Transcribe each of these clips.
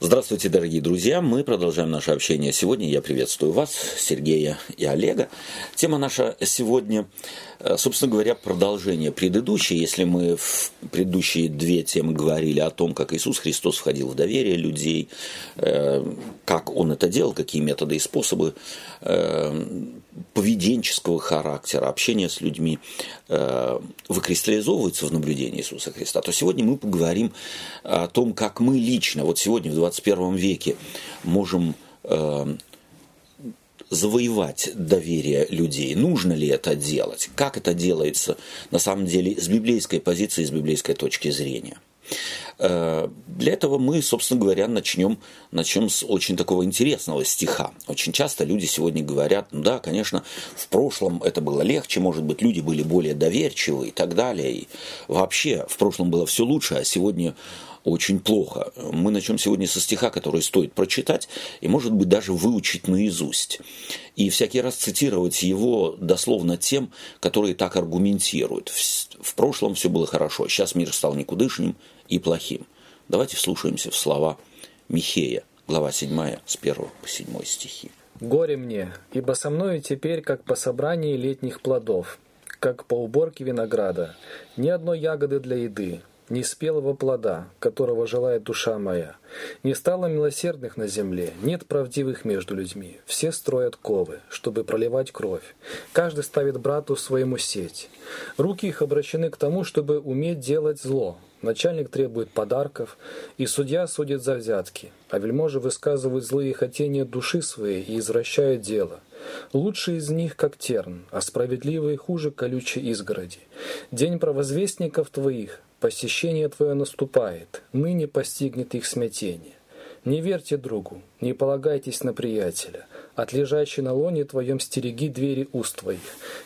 Здравствуйте, дорогие друзья! Мы продолжаем наше общение. Сегодня я приветствую вас, Сергея и Олега. Тема наша сегодня, э, собственно говоря, продолжение предыдущей. Если мы в предыдущие две темы говорили о том, как Иисус Христос входил в доверие людей, э, как Он это делал, какие методы и способы э, поведенческого характера, общения с людьми выкристаллизовываются в наблюдении Иисуса Христа, то сегодня мы поговорим о том, как мы лично, вот сегодня в 21 веке можем э, завоевать доверие людей. Нужно ли это делать? Как это делается на самом деле с библейской позиции, с библейской точки зрения? Э, для этого мы, собственно говоря, начнем, начнем с очень такого интересного стиха. Очень часто люди сегодня говорят, ну да, конечно, в прошлом это было легче, может быть, люди были более доверчивы и так далее. И вообще в прошлом было все лучше, а сегодня очень плохо. Мы начнем сегодня со стиха, который стоит прочитать и, может быть, даже выучить наизусть. И всякий раз цитировать его дословно тем, которые так аргументируют. В прошлом все было хорошо, сейчас мир стал никудышним и плохим. Давайте вслушаемся в слова Михея, глава 7, с 1 по 7 стихи. «Горе мне, ибо со мною теперь, как по собрании летних плодов, как по уборке винограда, ни одной ягоды для еды, ни спелого плода, которого желает душа моя. Не стало милосердных на земле, нет правдивых между людьми. Все строят ковы, чтобы проливать кровь. Каждый ставит брату своему сеть. Руки их обращены к тому, чтобы уметь делать зло. Начальник требует подарков, и судья судит за взятки, а вельможи высказывают злые хотения души своей и извращают дело. Лучший из них, как терн, а справедливый хуже колючей изгороди. День провозвестников твоих, Посещение твое наступает, ныне постигнет их смятение. Не верьте другу, не полагайтесь на приятеля. От лежачей на лоне твоем стереги двери уст твоих.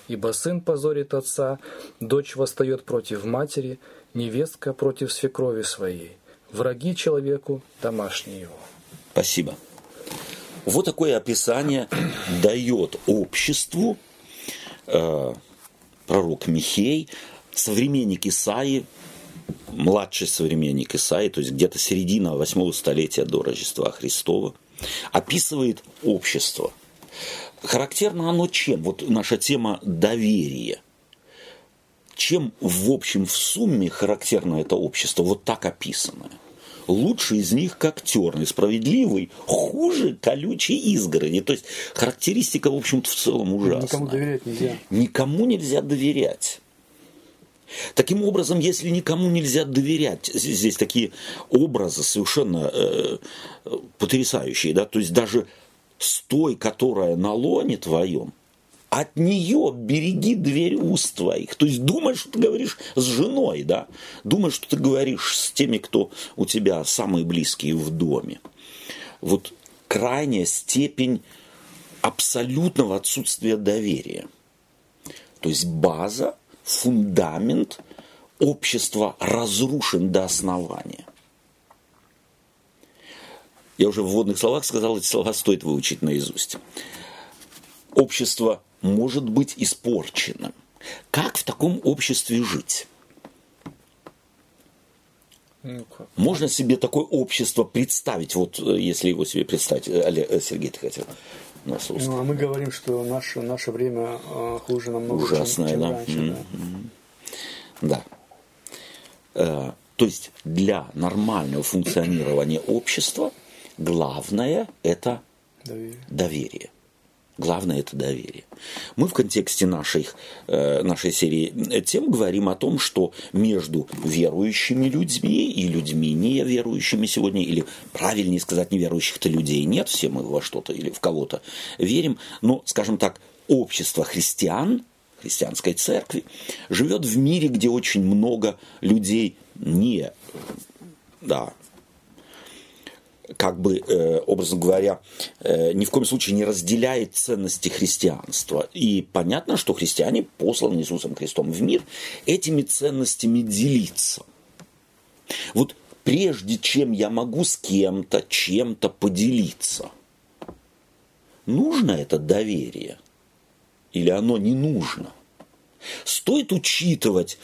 Ибо сын позорит отца, дочь восстает против матери, невестка против свекрови своей. Враги человеку домашние его. Спасибо. Вот такое описание дает обществу э, пророк Михей, современник Исаи, младший современник Исаи, то есть где-то середина восьмого столетия до Рождества Христова, описывает общество. Характерно оно чем? Вот наша тема доверия. Чем в общем, в сумме характерно это общество, вот так описанное? Лучший из них как терный, справедливый, хуже колючей изгороди. То есть характеристика, в общем-то, в целом ужасная. Никому доверять нельзя. Никому нельзя доверять. Таким образом, если никому нельзя доверять, здесь такие образы совершенно э, потрясающие, да, то есть даже с той, которая на лоне твоем, от нее береги дверь уст твоих. То есть думай, что ты говоришь с женой, да? Думай, что ты говоришь с теми, кто у тебя самые близкие в доме. Вот крайняя степень абсолютного отсутствия доверия. То есть база фундамент общества разрушен до основания. Я уже в вводных словах сказал, эти слова стоит выучить наизусть. Общество может быть испорченным. Как в таком обществе жить? Ну, Можно себе такое общество представить, вот э, если его себе представить, Олег, э, Сергей, ты хотел нас Ну, а мы говорим, что наше, наше время э, хуже намного, Ужасное, чем, чем да? раньше. Mm-hmm. Да. да. Э, то есть для нормального функционирования общества главное это доверие. доверие. Главное это доверие. Мы в контексте нашей, э, нашей серии тем говорим о том, что между верующими людьми и людьми неверующими сегодня, или правильнее сказать, неверующих-то людей нет, все мы во что-то или в кого-то верим, но, скажем так, общество христиан, христианской церкви, живет в мире, где очень много людей не да, как бы, э, образно говоря, э, ни в коем случае не разделяет ценности христианства. И понятно, что христиане посланы Иисусом Христом в мир этими ценностями делиться. Вот прежде чем я могу с кем-то чем-то поделиться, нужно это доверие или оно не нужно? Стоит учитывать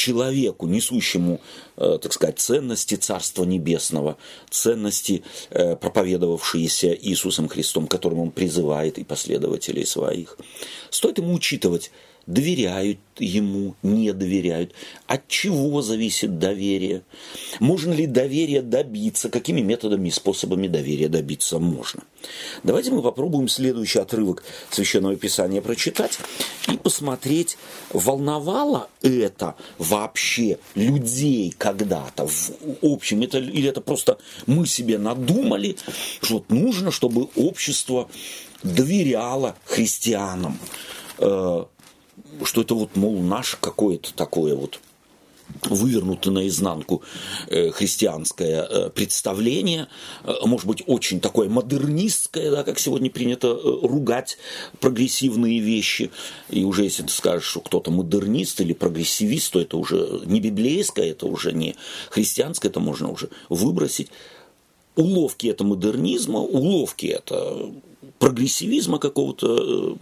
человеку, несущему, э, так сказать, ценности Царства Небесного, ценности, э, проповедовавшиеся Иисусом Христом, которым он призывает и последователей своих. Стоит ему учитывать доверяют ему, не доверяют. От чего зависит доверие? Можно ли доверие добиться? Какими методами и способами доверия добиться можно? Давайте мы попробуем следующий отрывок Священного Писания прочитать и посмотреть, волновало это вообще людей когда-то в общем, это, или это просто мы себе надумали, что нужно, чтобы общество доверяло христианам, э, что это вот, мол, наше какое-то такое вот вывернуто наизнанку э, христианское э, представление, э, может быть, очень такое модернистское, да, как сегодня принято ругать прогрессивные вещи. И уже если ты скажешь, что кто-то модернист или прогрессивист, то это уже не библейское, это уже не христианское, это можно уже выбросить. Уловки это модернизма, уловки это прогрессивизма какого-то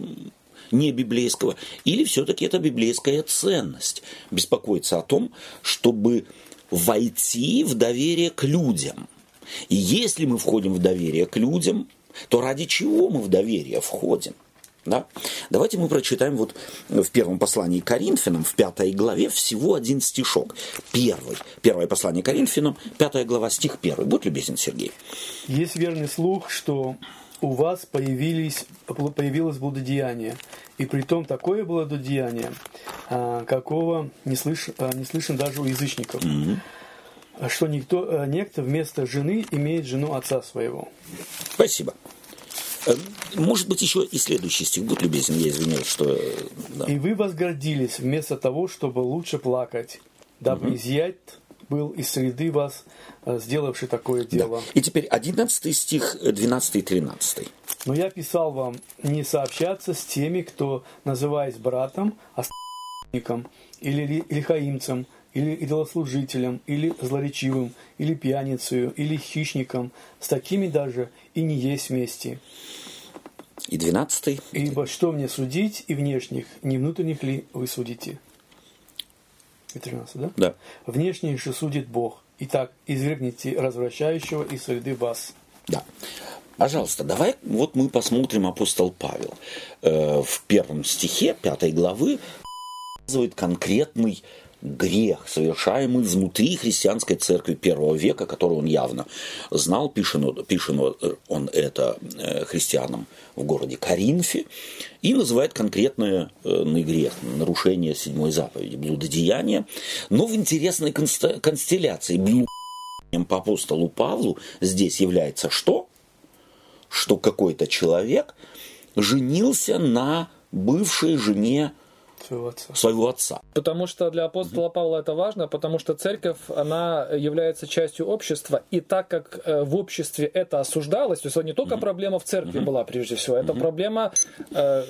не библейского, или все-таки это библейская ценность, беспокоиться о том, чтобы войти в доверие к людям. И если мы входим в доверие к людям, то ради чего мы в доверие входим? Да? Давайте мы прочитаем вот в первом послании к Коринфянам, в пятой главе, всего один стишок. Первый. Первое послание к Коринфянам, пятая глава, стих первый. Будь любезен, Сергей. Есть верный слух, что у вас появились, появилось блудодеяние. И при том такое блудодеяние, а, какого не, слыш, а, не слышен даже у язычников. Mm-hmm. Что никто, некто вместо жены имеет жену отца своего. Спасибо. Э, может быть, еще и следующий стих. Будь любезен, я извиняюсь, что... Да. И вы возгордились вместо того, чтобы лучше плакать, дабы угу. изъять был из среды вас, э, сделавший такое дело. Да. И теперь 11 стих, 12 и 13. Но я писал вам не сообщаться с теми, кто, называясь братом, остальником или лихаимцем, или идолослужителем, или злоречивым, или пьяницею, или хищником, с такими даже и не есть вместе. И двенадцатый. Ибо что мне судить и внешних, не внутренних ли вы судите? И 13, да? Да. Внешне же судит Бог. Итак, извергните развращающего из среды вас. Да. Пожалуйста, давай вот мы посмотрим апостол Павел. Э, в первом стихе пятой главы показывает конкретный грех, совершаемый внутри христианской церкви первого века, который он явно знал, пишет, он это э, христианам в городе Каринфе, и называет конкретный грех, нарушение седьмой заповеди, блудодеяние. Но в интересной констелляции блудодеянием по апостолу Павлу здесь является что? Что какой-то человек женился на бывшей жене своего отца. своего отца. Потому что для апостола. Павла это важно, потому что церковь, она является частью общества, и так как э, в обществе это осуждалось, то есть это не только проблема в церкви была прежде всего, это проблема э,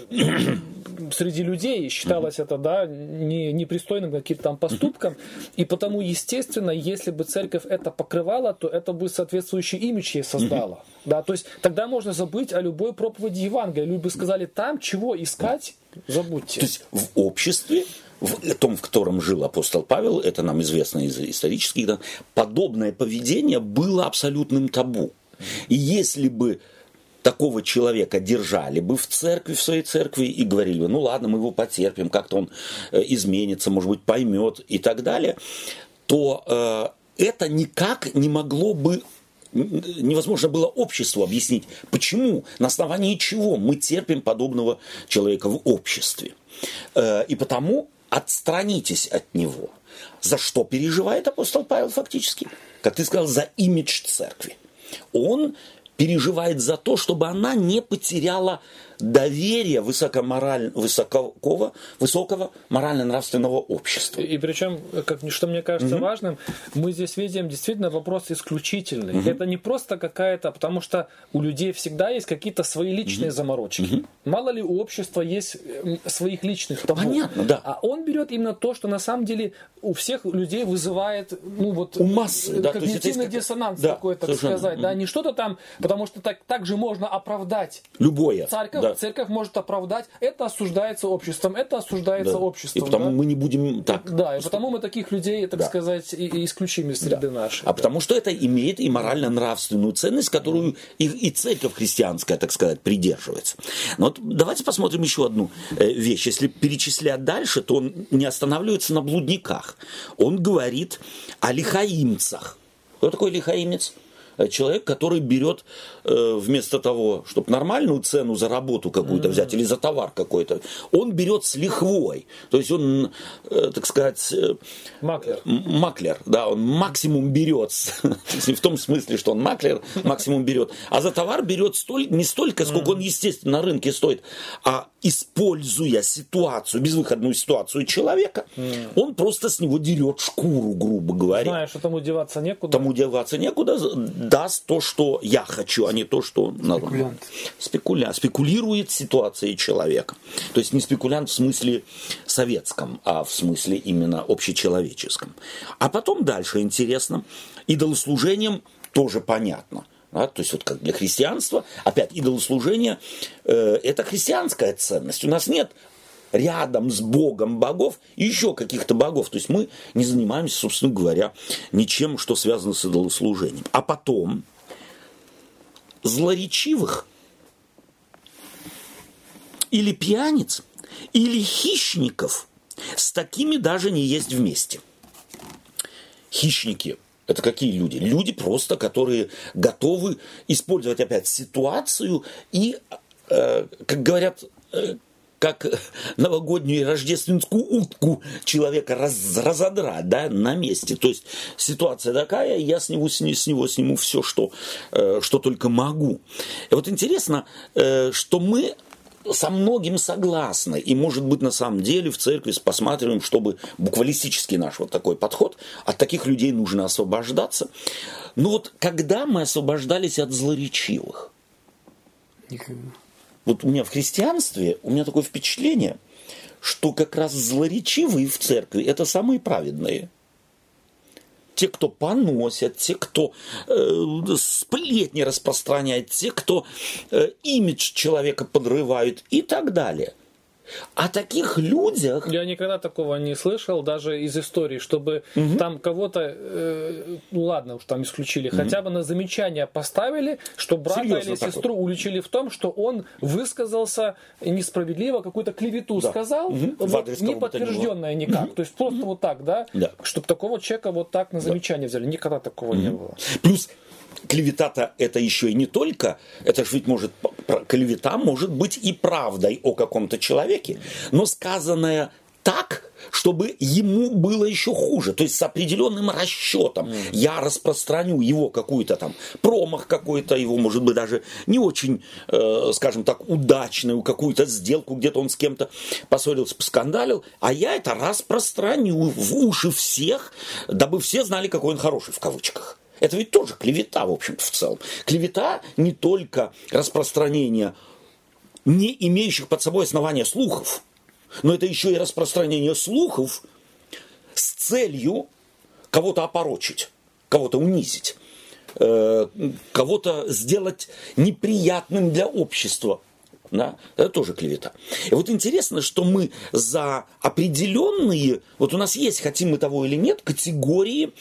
среди людей, считалось это, да, не, непристойным каким-то там поступком, и потому, естественно, если бы церковь это покрывала, то это бы соответствующий имидж ей создала. Да, то есть тогда можно забыть о любой проповеди Евангелия. Люди бы сказали, там чего искать, забудьте. То есть в обществе, в том, в котором жил апостол Павел, это нам известно из исторических данных, подобное поведение было абсолютным табу. И если бы такого человека держали бы в церкви, в своей церкви, и говорили бы, ну ладно, мы его потерпим, как-то он э, изменится, может быть, поймет и так далее, то э, это никак не могло бы невозможно было обществу объяснить, почему, на основании чего мы терпим подобного человека в обществе. Э, и потому отстранитесь от него. За что переживает апостол Павел фактически? Как ты сказал, за имидж церкви. Он переживает за то, чтобы она не потеряла доверие высокомораль... высокого, высокого морально-нравственного общества. И, и причем, как, что мне кажется угу. важным, мы здесь видим действительно вопрос исключительный. Угу. Это не просто какая-то, потому что у людей всегда есть какие-то свои личные угу. заморочки. Угу. Мало ли у общества есть своих личных табу. Понятно, да. А он берет именно то, что на самом деле у всех людей вызывает, ну вот, у массы, да, когнитивный есть, диссонанс да, какой-то, так сказать, да, не что-то там, потому что так, так же можно оправдать любое царь, да да. церковь может оправдать, это осуждается обществом, это осуждается да. обществом. И потому да? мы не будем так. Да, и потому мы таких людей, так да. сказать, и, и исключим из среды да. нашей. А да. потому что это имеет и морально-нравственную ценность, которую и, и церковь христианская, так сказать, придерживается. Но вот давайте посмотрим еще одну э, вещь. Если перечислять дальше, то он не останавливается на блудниках. Он говорит о лихаимцах. Кто такой лихаимец? Э, человек, который берет вместо того, чтобы нормальную цену за работу какую-то взять или за товар какой-то, он берет с лихвой. То есть он, э, так сказать... Маклер. Маклер, да, он максимум берет. В том смысле, что он маклер максимум берет. А за товар берет столь, не столько, сколько он, естественно, на рынке стоит, а используя ситуацию, безвыходную ситуацию человека, он просто с него дерет шкуру, грубо говоря. Зная, что тому деваться некуда. Тому деваться некуда, даст то, что я хочу, а не то, что надо. Спекулянт. Спекуля... Спекулирует ситуацией человека. То есть не спекулянт в смысле советском, а в смысле именно общечеловеческом. А потом дальше интересно. Идолослужением тоже понятно. Да, то есть вот как для христианства, опять идолослужение э, это христианская ценность. У нас нет рядом с Богом богов и еще каких-то богов. То есть мы не занимаемся, собственно говоря, ничем, что связано с идолослужением. А потом злоречивых или пьяниц, или хищников с такими даже не есть вместе. Хищники – это какие люди? Люди просто, которые готовы использовать опять ситуацию и, э, как говорят, э, как новогоднюю и рождественскую утку человека раз, разодрать да, на месте. То есть ситуация такая, я с него, с, с него сниму все, что, э, что только могу. И вот интересно, э, что мы со многим согласны. И, может быть, на самом деле в церкви посматриваем, чтобы буквалистический наш вот такой подход, от таких людей нужно освобождаться. Но вот когда мы освобождались от злоречивых? Никогда вот у меня в христианстве, у меня такое впечатление, что как раз злоречивые в церкви – это самые праведные. Те, кто поносят, те, кто э, сплетни распространяет, те, кто э, имидж человека подрывают и так далее. О таких людях... Я никогда такого не слышал, даже из истории, чтобы угу. там кого-то, э, ну ладно, уж там исключили, угу. хотя бы на замечание поставили, что брата Серьезно или сестру такое? уличили в том, что он высказался несправедливо, какую-то клевету да. сказал, угу. вот, не подтвержденная никак. Угу. То есть просто угу. вот так, да? да. Чтобы такого человека вот так на замечание да. взяли. Никогда такого угу. не было. Плюс клевета-то это еще и не только, это же ведь может, клевета может быть и правдой о каком-то человеке, но сказанное так, чтобы ему было еще хуже. То есть с определенным расчетом mm. я распространю его какую-то там промах какой-то, его, может быть, даже не очень, э, скажем так, удачную какую-то сделку, где-то он с кем-то поссорился, поскандалил, а я это распространю в уши всех, дабы все знали, какой он хороший в кавычках. Это ведь тоже клевета, в общем-то, в целом. Клевета не только распространение не имеющих под собой основания слухов, но это еще и распространение слухов с целью кого-то опорочить, кого-то унизить, э, кого-то сделать неприятным для общества да, это тоже клевета. И вот интересно, что мы за определенные, вот у нас есть, хотим мы того или нет, категории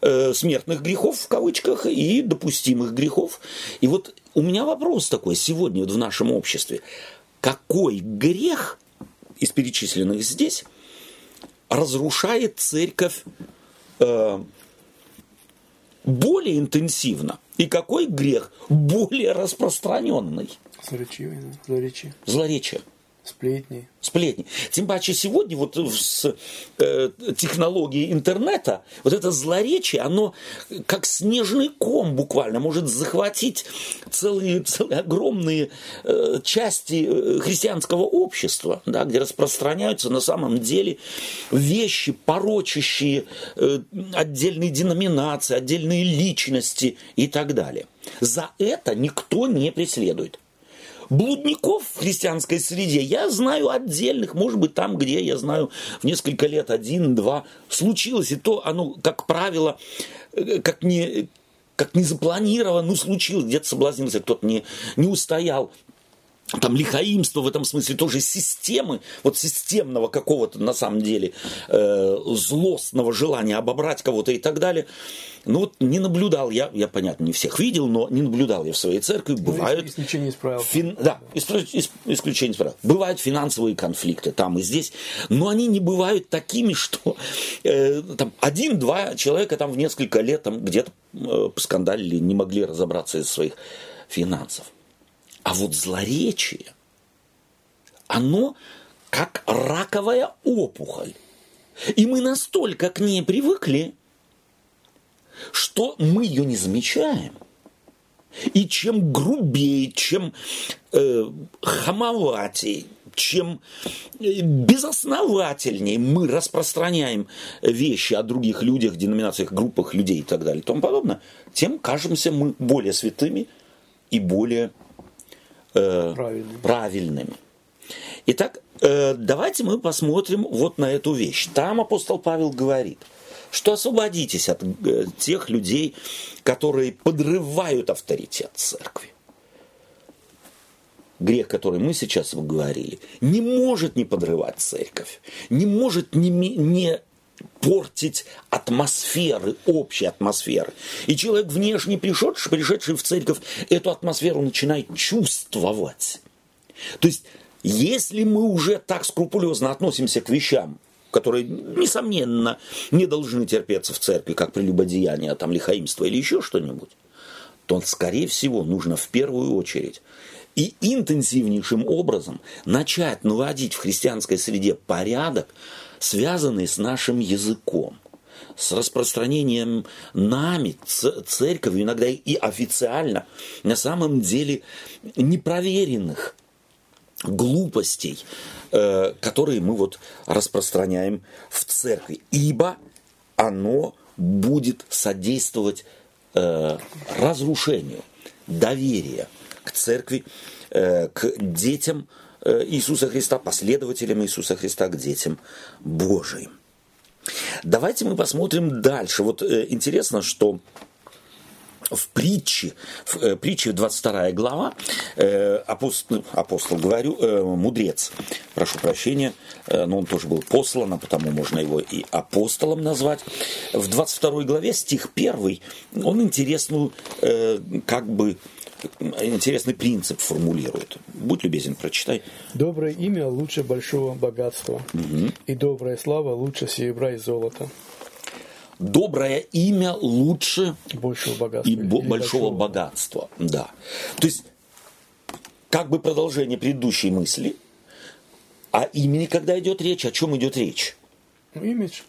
э, смертных грехов в кавычках и допустимых грехов. И вот у меня вопрос такой сегодня вот в нашем обществе. Какой грех из перечисленных здесь разрушает церковь э, более интенсивно? И какой грех более распространенный? Злоречивый, да. Злоречие. Злоречие. Сплетни. Сплетни. Тем паче сегодня вот с э, технологией интернета вот это злоречие, оно как снежный ком буквально может захватить целые, целые огромные э, части э, христианского общества, да, где распространяются на самом деле вещи, порочащие э, отдельные деноминации, отдельные личности и так далее. За это никто не преследует блудников в христианской среде я знаю отдельных, может быть, там, где я знаю в несколько лет, один-два, случилось, и то оно, как правило, э, как не, как не запланировано, ну, случилось, где-то соблазнился, кто-то не, не устоял. Там лихаимство в этом смысле тоже системы, вот системного какого-то на самом деле э, злостного желания обобрать кого-то и так далее. Ну вот не наблюдал я, я понятно не всех видел, но не наблюдал я в своей церкви. Ну, бывают исключение из правил. Фин, да, исключение из правил. Бывают финансовые конфликты там и здесь, но они не бывают такими, что э, там один-два человека там в несколько лет там где-то э, поскандалили, не могли разобраться из своих финансов. А вот злоречие, оно как раковая опухоль. И мы настолько к ней привыкли, что мы ее не замечаем. И чем грубее, чем э, хамоватее, чем э, безосновательнее мы распространяем вещи о других людях, деноминациях, группах людей и так далее и тому подобное, тем кажемся мы более святыми и более э, правильными. правильными. Итак, э, давайте мы посмотрим вот на эту вещь. Там апостол Павел говорит, что освободитесь от э, тех людей, которые подрывают авторитет церкви. Грех, который мы сейчас говорили, не может не подрывать церковь, не может не, не портить атмосферы, общей атмосферы. И человек внешне пришедший, пришедший в церковь, эту атмосферу начинает чувствовать. То есть, если мы уже так скрупулезно относимся к вещам, которые, несомненно, не должны терпеться в церкви, как прелюбодеяние, там, лихаимство или еще что-нибудь, то, скорее всего, нужно в первую очередь и интенсивнейшим образом начать наводить в христианской среде порядок, связанный с нашим языком, с распространением нами, церковью, иногда и официально, на самом деле непроверенных глупостей, э, которые мы вот распространяем в церкви. Ибо оно будет содействовать э, разрушению доверия к церкви, э, к детям Иисуса Христа, последователям Иисуса Христа к детям Божиим. Давайте мы посмотрим дальше. Вот э, интересно, что в притче, в э, притче 22 глава, э, апостол, апостол, говорю, э, мудрец, прошу прощения, э, но он тоже был послан, а потому можно его и апостолом назвать. В 22 главе стих 1, он интересную, э, как бы, интересный принцип формулирует. Будь любезен, прочитай. Доброе имя лучше большого богатства, угу. и добрая слава лучше серебра и золота. Доброе имя лучше большего богатства. И бо- большого, большого богатства. Да. То есть, как бы продолжение предыдущей мысли, о имени, когда идет речь, о чем идет речь? Ну, имидж.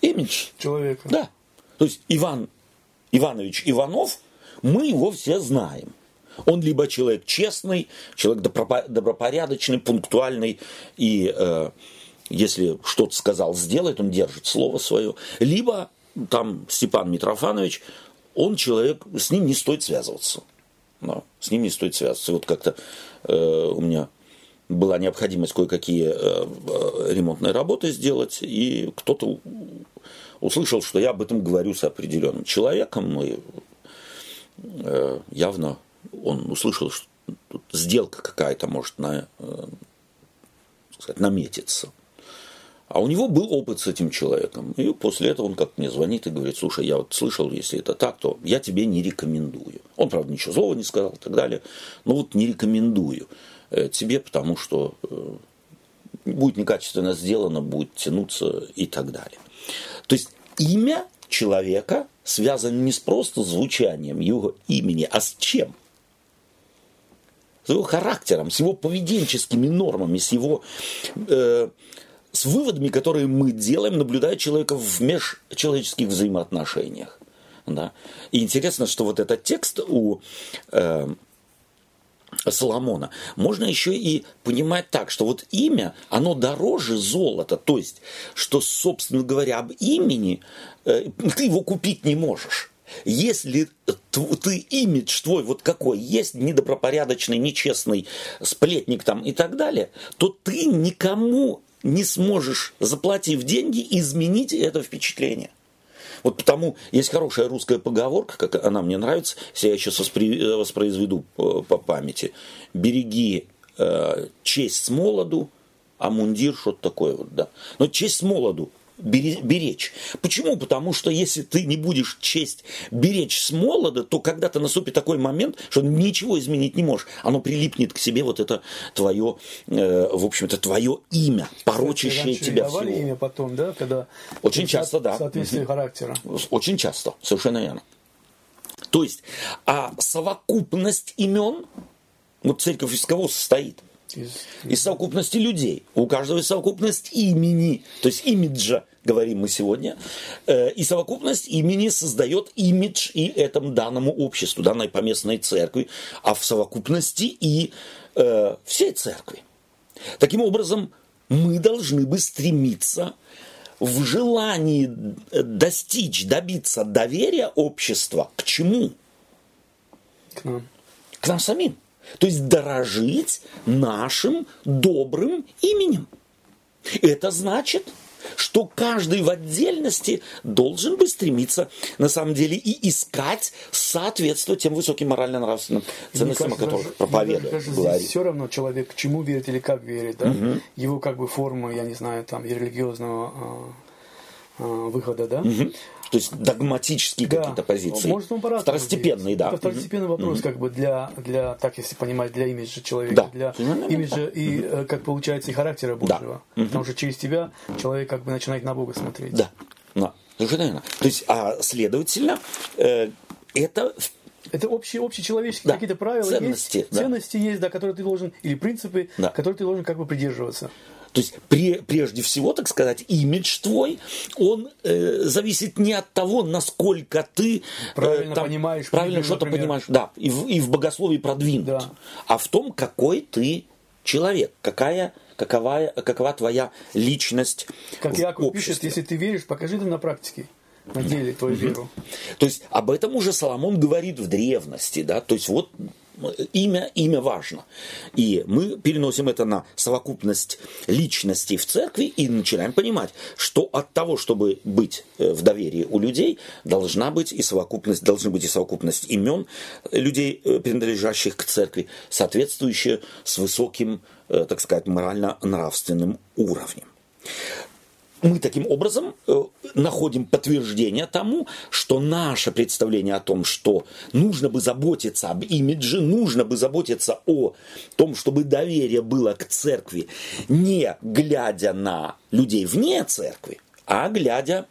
Имидж. Человека. Да. То есть Иван Иванович Иванов, мы его все знаем. Он либо человек честный, человек добропорядочный, пунктуальный, и э, если что-то сказал, сделает, он держит слово свое, либо там Степан Митрофанович, он человек, с ним не стоит связываться. Да, с ним не стоит связываться. вот как-то э, у меня была необходимость кое-какие э, э, ремонтные работы сделать, и кто-то услышал, что я об этом говорю с определенным человеком, и э, явно он услышал, что тут сделка какая-то может на, э, сказать, наметиться. А у него был опыт с этим человеком. И после этого он как мне звонит и говорит, слушай, я вот слышал, если это так, то я тебе не рекомендую. Он, правда, ничего злого не сказал и так далее. Но вот не рекомендую э, тебе, потому что э, будет некачественно сделано, будет тянуться и так далее. То есть имя человека связано не с просто звучанием его имени, а с чем? С его характером, с его поведенческими нормами, с его э, с выводами, которые мы делаем, наблюдая человека в межчеловеческих взаимоотношениях. Да? И интересно, что вот этот текст у э, Соломона можно еще и понимать так, что вот имя, оно дороже золота. То есть, что, собственно говоря, об имени э, ты его купить не можешь. Если ты имидж твой вот какой есть, недобропорядочный, нечестный, сплетник там и так далее, то ты никому не сможешь, заплатив деньги, изменить это впечатление. Вот потому есть хорошая русская поговорка, как она мне нравится, если я сейчас воспри, воспроизведу по, по памяти. Береги э, честь с молоду, а мундир что-то такое вот, да. Но честь с молоду беречь. Почему? Потому что если ты не будешь честь беречь с молода, то когда-то наступит такой момент, что ничего изменить не можешь. Оно прилипнет к себе, вот это твое, э, в общем-то, твое имя, порочащее Кстати, тебя всего. имя потом, да? Когда Очень часто, да. Соответствие характера. Очень часто, совершенно верно. То есть, а совокупность имен, вот церковь из кого состоит? Из, из совокупности людей. У каждого есть совокупность имени, то есть имиджа, говорим мы сегодня. Э, и совокупность имени создает имидж и этому данному обществу, данной поместной церкви, а в совокупности и э, всей церкви. Таким образом, мы должны бы стремиться в желании достичь, добиться доверия общества к чему? К нам. К нам самим. То есть дорожить нашим добрым именем. Это значит, что каждый в отдельности должен бы стремиться, на самом деле, и искать соответствовать тем высоким морально-нравственным ценностям, кажется, о которых проповедует. Кажется, здесь все равно человек к чему верит или как верит, да? Угу. Его как бы форма, я не знаю, там, религиозного а, а, выхода, да? Угу. То есть догматические да. какие-то позиции. Может, он Второстепенный, да. Это второстепенный вопрос, mm как бы для, для, так если понимать, для имиджа человека, да. для имиджа и, mm как получается, и характера Божьего. Да. Потому что через тебя человек как бы начинает на Бога смотреть. Да, да. Совершенно верно. То есть, а следовательно, э, это это общие, общечеловеческие да. какие-то правила ценности, есть, да. ценности есть, да, которые ты должен, или принципы, да. которые ты должен как бы придерживаться. То есть пре, прежде всего, так сказать, имидж твой, он э, зависит не от того, насколько ты э, правильно там, понимаешь, правильно что-то понимаешь, да, и в, и в богословии продвинут, да. а в том, какой ты человек, какая какова, какова твоя личность. Как Яков пишет, если ты веришь, покажи это на практике на деле твою веру. То есть об этом уже Соломон говорит в древности, да, то есть вот имя, имя важно. И мы переносим это на совокупность личностей в церкви и начинаем понимать, что от того, чтобы быть э, в доверии у людей, должна быть и совокупность, должны быть и совокупность имен людей, э, принадлежащих к церкви, соответствующие с высоким, э, так сказать, морально-нравственным уровнем мы таким образом э, находим подтверждение тому, что наше представление о том, что нужно бы заботиться об имидже, нужно бы заботиться о том, чтобы доверие было к церкви, не глядя на людей вне церкви, а глядя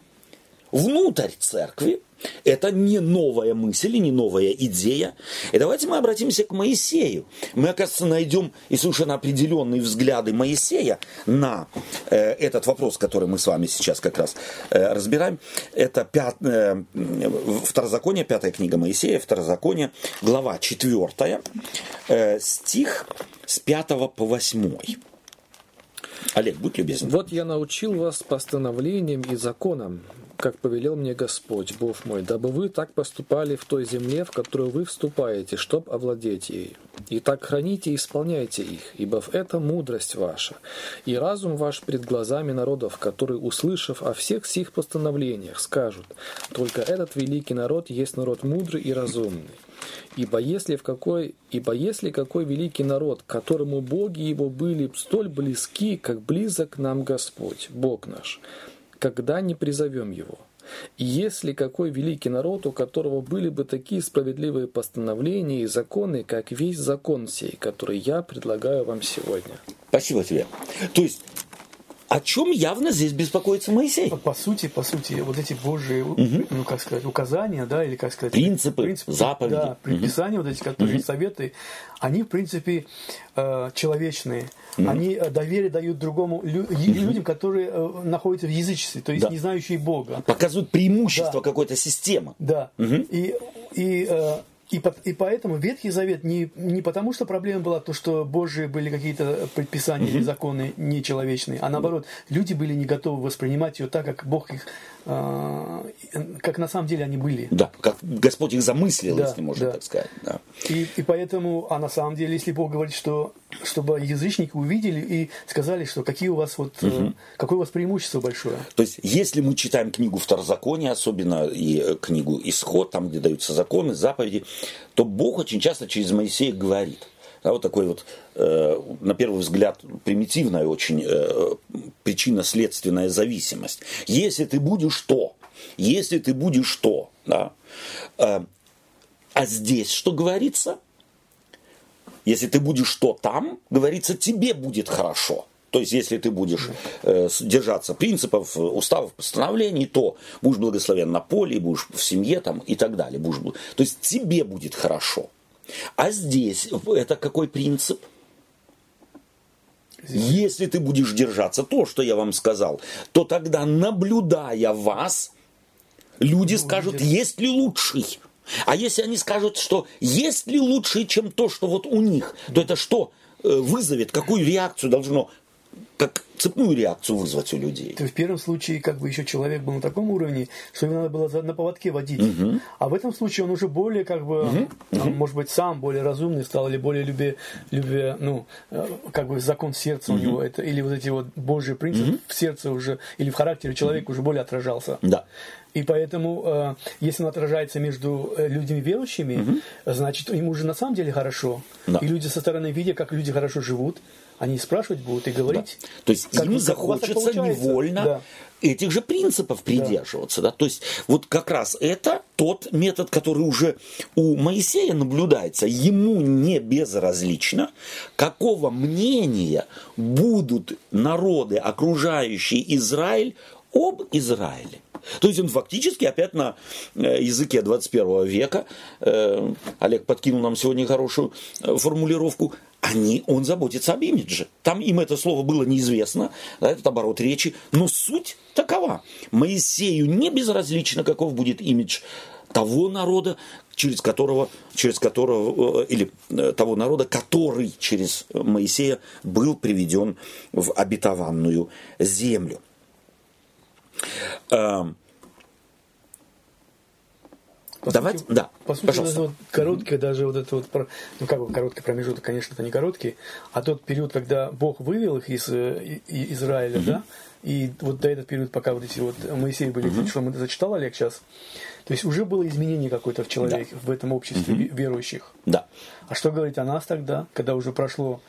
внутрь церкви, это не новая мысль и не новая идея. И давайте мы обратимся к Моисею. Мы, оказывается, найдем и совершенно определенные взгляды Моисея на э, этот вопрос, который мы с вами сейчас как раз э, разбираем. Это пят, э, Второзаконие, пятая книга Моисея, Второзаконие, глава четвертая, э, стих с пятого по восьмой. Олег, будь любезен. Вот я научил вас постановлениям и законам, как повелел мне Господь, Бог мой, дабы вы так поступали в той земле, в которую вы вступаете, чтоб овладеть ей. И так храните и исполняйте их, ибо в этом мудрость ваша, и разум ваш пред глазами народов, которые, услышав о всех сих постановлениях, скажут, только этот великий народ есть народ мудрый и разумный. Ибо если, в какой, ибо если какой великий народ, которому боги его были столь близки, как близок нам Господь, Бог наш, когда не призовем его. И если какой великий народ, у которого были бы такие справедливые постановления и законы, как весь закон сей, который я предлагаю вам сегодня. Спасибо тебе. То есть о чем явно здесь беспокоится Моисей. По сути, по сути, вот эти Божьи, угу. ну как сказать, указания, да, или как сказать, принципы, принципы заповеди, да, предписания, угу. вот эти, которые угу. советы, они в принципе э, человечные. Угу. Они э, доверие дают другому лю, угу. людям, которые э, находятся в язычестве, то есть да. не знающие Бога. Показывают преимущество да. какой-то системы. Да. Угу. И и и, по, и поэтому Ветхий Завет не, не потому, что проблема была то, что Божьи были какие-то предписания или законы нечеловечные, а наоборот, люди были не готовы воспринимать ее так, как Бог их как на самом деле они были. Да, как Господь их замыслил, да, если можно да. так сказать. Да. И, и поэтому, а на самом деле, если Бог говорит, что чтобы язычники увидели и сказали, что какие у вас вот, угу. какое у вас преимущество большое. То есть, если мы читаем книгу Второзакония, особенно и э, книгу Исход, там, где даются законы, заповеди, то Бог очень часто через Моисея говорит – Да, вот такой вот, э, на первый взгляд, примитивная очень э, причинно-следственная зависимость. Если ты будешь то, если ты будешь то, да, э, а здесь что говорится? Если ты будешь что там, говорится, тебе будет хорошо. То есть, если ты будешь э, держаться принципов, уставов, постановлений, то будешь благословен на поле, будешь в семье там, и так далее. Будешь, то есть, тебе будет хорошо. А здесь это какой принцип? Если ты будешь держаться то, что я вам сказал, то тогда, наблюдая вас, люди скажут, есть ли лучший. А если они скажут, что есть ли лучший, чем то, что вот у них, то это что э, вызовет, какую реакцию должно как цепную реакцию вызвать у людей. То есть в первом случае как бы еще человек был на таком уровне, что его надо было на поводке водить. Угу. А в этом случае он уже более как бы, угу. Угу. может быть, сам более разумный стал, или более любя, любя ну, э, как бы закон сердца угу. у него, это, или вот эти вот божьи принципы угу. в сердце уже, или в характере человека угу. уже более отражался. Да. И поэтому, э, если он отражается между э, людьми верующими, угу. значит, ему уже на самом деле хорошо. Да. И люди со стороны, видя, как люди хорошо живут, они спрашивать будут и говорить. Да. То есть им захочется невольно да. этих же принципов придерживаться. Да. Да? То есть вот как раз это тот метод, который уже у Моисея наблюдается. Ему не безразлично, какого мнения будут народы, окружающие Израиль, об Израиле. То есть он фактически опять на э, языке 21 века, э, Олег подкинул нам сегодня хорошую э, формулировку, они, он заботится об имидже. Там им это слово было неизвестно, да, этот оборот речи, но суть такова. Моисею не безразлично, каков будет имидж того народа, через которого, через которого, или того народа, который через Моисея был приведен в обетованную землю. По Давайте, сути, да, по сути, пожалуйста. Вот короткий, даже вот это вот, ну как бы короткий промежуток, конечно, это не короткий, а тот период, когда Бог вывел их из, э, из Израиля, угу. да, и вот до этот период, пока вот эти вот Моисей были, угу. что мы зачитал, Олег, сейчас, то есть уже было изменение какое-то в человеке, да. в этом обществе угу. верующих. Да. А что говорить о нас тогда, когда уже прошло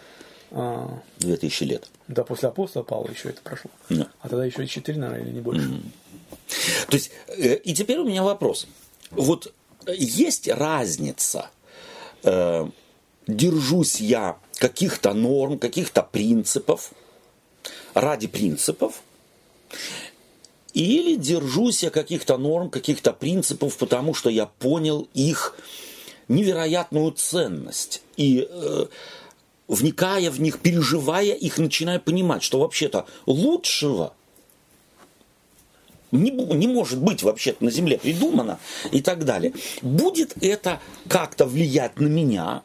а, Две тысячи лет. Да, после апостола Павла еще это прошло. Да. А тогда еще и четыре, наверное, или не больше. Mm-hmm. То есть, э, и теперь у меня вопрос. Вот э, есть разница, э, держусь я каких-то норм, каких-то принципов, ради принципов, или держусь я каких-то норм, каких-то принципов, потому что я понял их невероятную ценность. И э, вникая в них, переживая их, начиная понимать, что вообще-то лучшего не, не может быть вообще-то на Земле придумано и так далее. Будет это как-то влиять на меня?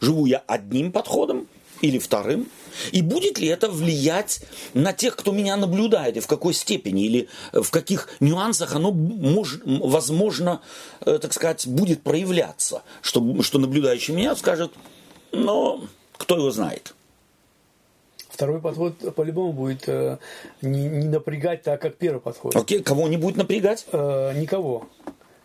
Живу я одним подходом или вторым? И будет ли это влиять на тех, кто меня наблюдает, и в какой степени, или в каких нюансах оно, мож, возможно, э, так сказать, будет проявляться, что, что наблюдающий меня скажет, но кто его знает. Второй подход по-любому будет э, не, не напрягать так, как первый подход. Окей, кого не будет напрягать? Э, никого.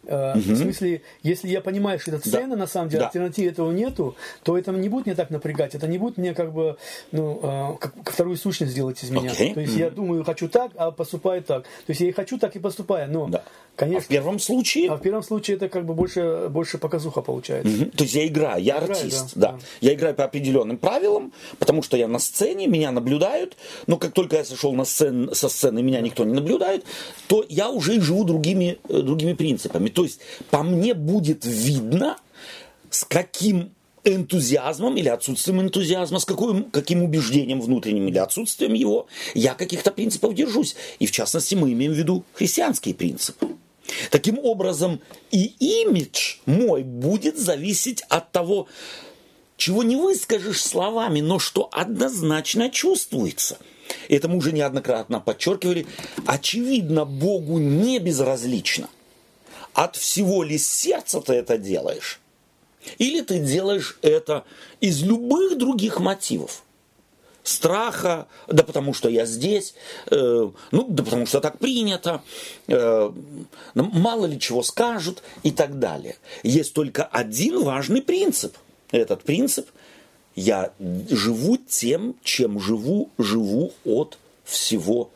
Угу. В смысле, если я понимаю, что это ценно, да. на самом деле, да. альтернативы этого нету, то это не будет мне так напрягать, это не будет мне как бы, ну, э, как, вторую сущность сделать из меня. Okay. То есть mm я думаю, хочу так, а поступаю так. То есть я и хочу так и поступаю, но да. Конечно. А в первом случае? А в первом случае это как бы больше, больше показуха получается. Угу. То есть я играю, я Играю, артист, да, да. да. Я играю по определенным правилам, потому что я на сцене, меня наблюдают, но как только я сошел на сцен, со сцены, меня никто не наблюдает, то я уже живу другими, э, другими принципами. То есть по мне будет видно, с каким энтузиазмом или отсутствием энтузиазма, с каким, каким убеждением внутренним или отсутствием его, я каких-то принципов держусь. И в частности мы имеем в виду христианские принципы. Таким образом, и имидж мой будет зависеть от того, чего не выскажешь словами, но что однозначно чувствуется. Это мы уже неоднократно подчеркивали. Очевидно, Богу не безразлично. От всего ли сердца ты это делаешь? Или ты делаешь это из любых других мотивов? страха, да потому что я здесь, э, ну да потому что так принято, э, мало ли чего скажут и так далее. Есть только один важный принцип. этот принцип. Я живу тем, чем живу, живу от всего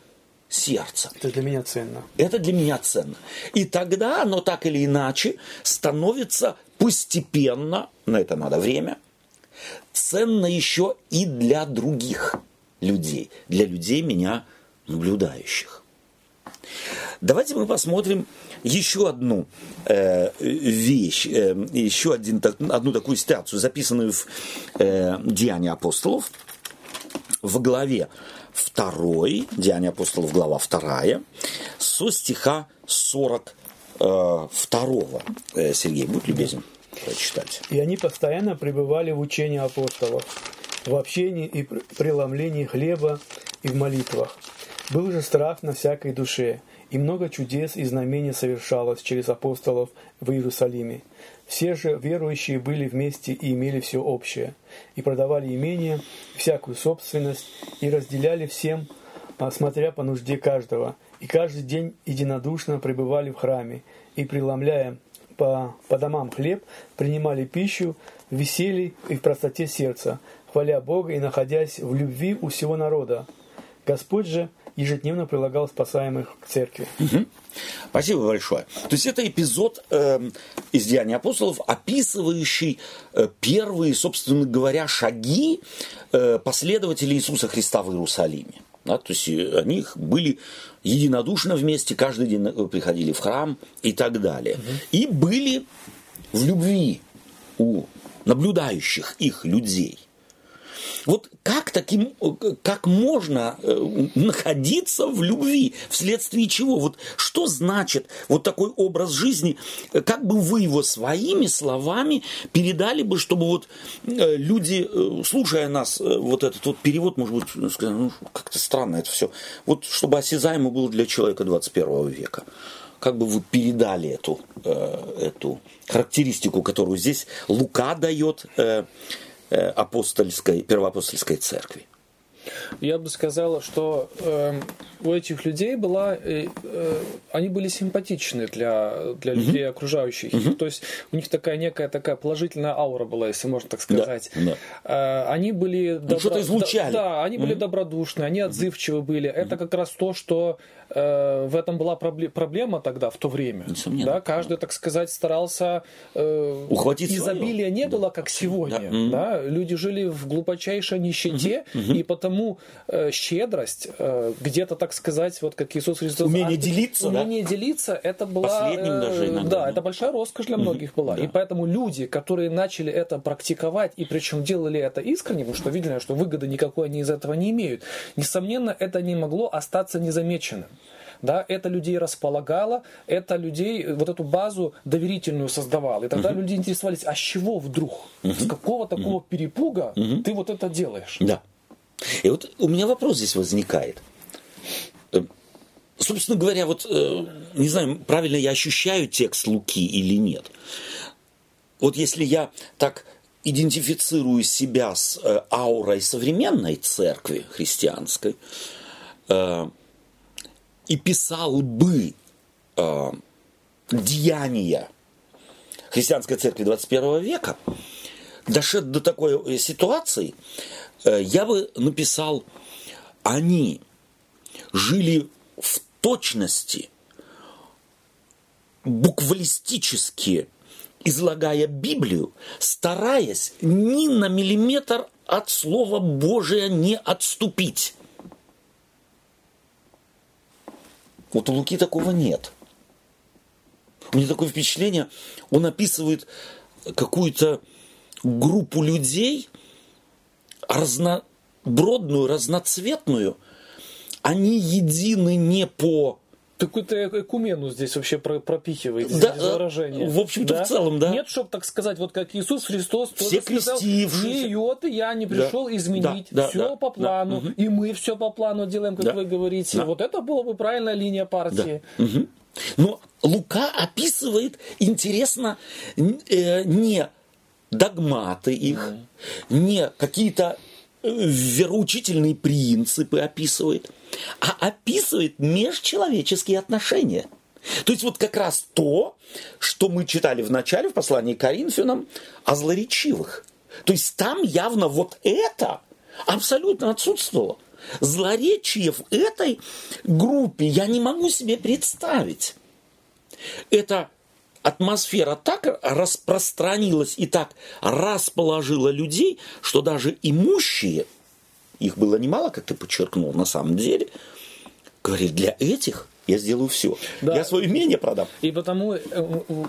сердца. Это для меня ценно. Это для меня ценно. И тогда оно так или иначе становится постепенно, на это надо время, ценно еще и для других людей, для людей меня наблюдающих. Давайте мы посмотрим еще одну э, вещь, э, еще один, так, одну такую ситуацию, записанную в э, Деянии апостолов в главе 2, Деяния апостолов, глава 2, со стиха 42. Э, Сергей, будь любезен прочитать. «И они постоянно пребывали в учении апостолов, в общении и преломлении хлеба и в молитвах. Был же страх на всякой душе, и много чудес и знамений совершалось через апостолов в Иерусалиме. Все же верующие были вместе и имели все общее, и продавали имение, всякую собственность, и разделяли всем, а, смотря по нужде каждого, и каждый день единодушно пребывали в храме, и, преломляя по, по домам хлеб, принимали пищу в веселье и в простоте сердца, хваля Бога и находясь в любви у всего народа. Господь же ежедневно прилагал спасаемых к церкви. Угу. Спасибо большое. То есть это эпизод э, из Деяний апостолов, описывающий э, первые, собственно говоря, шаги э, последователей Иисуса Христа в Иерусалиме. Да, то есть э, они были единодушно вместе, каждый день э, приходили в храм и так далее. Угу. И были в любви у наблюдающих их людей. Вот как таким, как можно э, находиться в любви, вследствие чего? Вот что значит вот такой образ жизни? Как бы вы его своими словами передали бы, чтобы вот э, люди, э, слушая нас, вот этот вот перевод, может быть, сказали, ну, как-то странно это все. Вот чтобы осязаемо было для человека 21 века как бы вы передали эту, эту характеристику, которую здесь Лука дает Э, апостольской, первоапостольской церкви. Я бы сказала, что э, у этих людей была, э, э, они были симпатичны для, для mm-hmm. людей окружающих. Mm-hmm. То есть у них такая некая такая положительная аура была, если можно так сказать. Да, да. Э, они были... Ну, добро... Что-то излучали. Да, да они mm-hmm. были добродушны, они отзывчивы были. Mm-hmm. Это как раз то, что э, в этом была проблема тогда, в то время. Несомненно. Да, каждый, так сказать, старался... Э, Ухватить Изобилия свое. не было, как сегодня. Да. Mm-hmm. Да? Люди жили в глубочайшей нищете, mm-hmm. и потому э, щедрость э, где-то, так сказать, вот как Иисус Христос... Умение делиться, Умение да? делиться, это была... Последним э, даже иногда. Да, это большая роскошь для многих mm-hmm. была. Да. И поэтому люди, которые начали это практиковать, и причем делали это искренне, потому что видели, что выгоды никакой они из этого не имеют, несомненно, это не могло остаться незамеченным да, это людей располагало, это людей, вот эту базу доверительную создавало. И тогда uh-huh. люди интересовались, а с чего вдруг? Uh-huh. С какого такого uh-huh. перепуга uh-huh. ты вот это делаешь? Да. И вот у меня вопрос здесь возникает. Э, собственно говоря, вот э, не знаю, правильно я ощущаю текст Луки или нет. Вот если я так идентифицирую себя с э, аурой современной церкви христианской и писал бы деяния христианской церкви 21 века, дошед до такой ситуации, я бы написал, они жили в точности, буквалистически излагая Библию, стараясь ни на миллиметр от Слова Божия не отступить. Вот у Луки такого нет. У меня такое впечатление, он описывает какую-то группу людей – разнобродную, разноцветную, они едины не по какую-то экумену здесь вообще пропихивает да, выражение. В общем-то, да? в целом, да. Нет, чтобы, так сказать, вот как Иисус Христос все сказал, не йоты, я не пришел да, изменить, да, все да, по плану, да, и мы все по плану делаем, как да, вы говорите. Да. Вот это была бы правильная линия партии. Да, угу. Но Лука описывает, интересно, э, не догматы их, mm. Не какие-то э, вероучительные принципы описывает, а описывает межчеловеческие отношения. То есть вот как раз то, что мы читали в начале в послании к Коринфянам о злоречивых. То есть там явно вот это абсолютно отсутствовало. Злоречие в этой группе я не могу себе представить. Эта атмосфера так распространилась и так расположила людей, что даже имущие, их было немало, как ты подчеркнул, на самом деле, говорит, для этих я сделаю все. Да. Я свое имение продам. И потому э,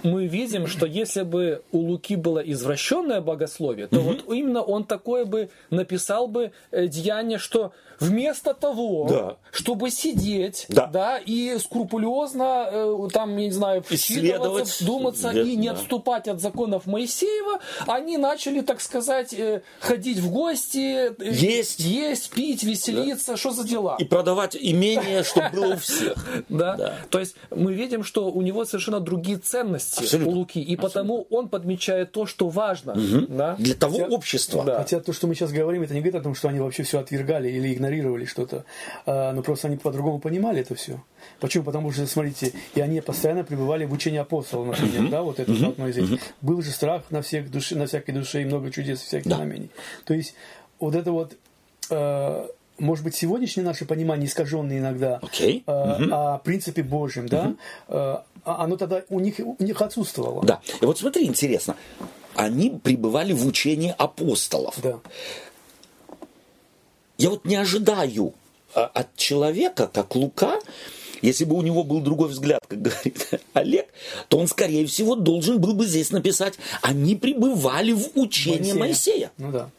мы видим, что если бы у Луки было извращенное богословие, то угу. вот именно он такое бы написал бы э, деяние, что вместо того, да. чтобы сидеть, да. да, и скрупулезно э, там, не знаю, вчитываться, думаться и не да. отступать от законов Моисеева, они начали, так сказать, ходить в гости, есть, есть пить, веселиться, да. что за дела? И продавать имение, чтобы было у всех. Да? То есть мы видим, что у него совершенно другие ценности у Луки, и потому он подмечает то, что важно. Для того общества. Хотя то, что мы сейчас говорим, это не говорит о том, что они вообще все отвергали или игнорировали что-то, а, но просто они по-другому понимали это все. Почему? Потому что, смотрите, и они постоянно пребывали в учении апостолов, например, да, вот это uh одно из этих. Был же страх на всех душе, на всякой душе и много чудес, всяких да. знамений. То есть вот это вот э, может быть, сегодняшнее наше понимание искаженное иногда okay. э, uh-huh. о принципе Божьем, да, uh-huh. э, оно тогда у них, у них отсутствовало. Да. И вот смотри, интересно. Они пребывали в учении апостолов. Да. Я вот не ожидаю а, от человека, как Лука, если бы у него был другой взгляд, как говорит Олег, то он, скорее всего, должен был бы здесь написать, они пребывали в учении Моисея. Моисея. Ну да.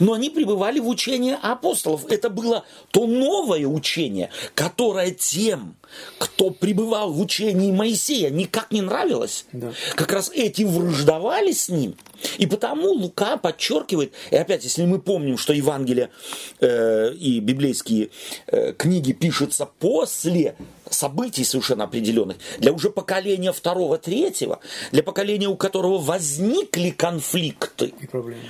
Но они пребывали в учении апостолов. Это было то новое учение, которое тем, кто пребывал в учении Моисея, никак не нравилось. Да. Как раз эти враждовали с ним. И потому Лука подчеркивает, и опять, если мы помним, что Евангелие э, и библейские э, книги пишутся после событий совершенно определенных, для уже поколения второго, третьего, для поколения, у которого возникли конфликты, и проблемы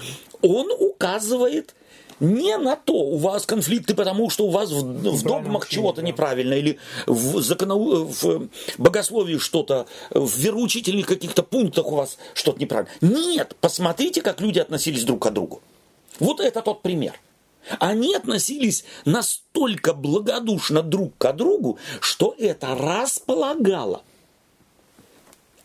он указывает не на то, у вас конфликты, потому что у вас в, в догмах чего-то да. неправильно, или в, законо, в богословии что-то, в вероучительных каких-то пунктах у вас что-то неправильно. Нет, посмотрите, как люди относились друг к другу. Вот это тот пример. Они относились настолько благодушно друг к другу, что это располагало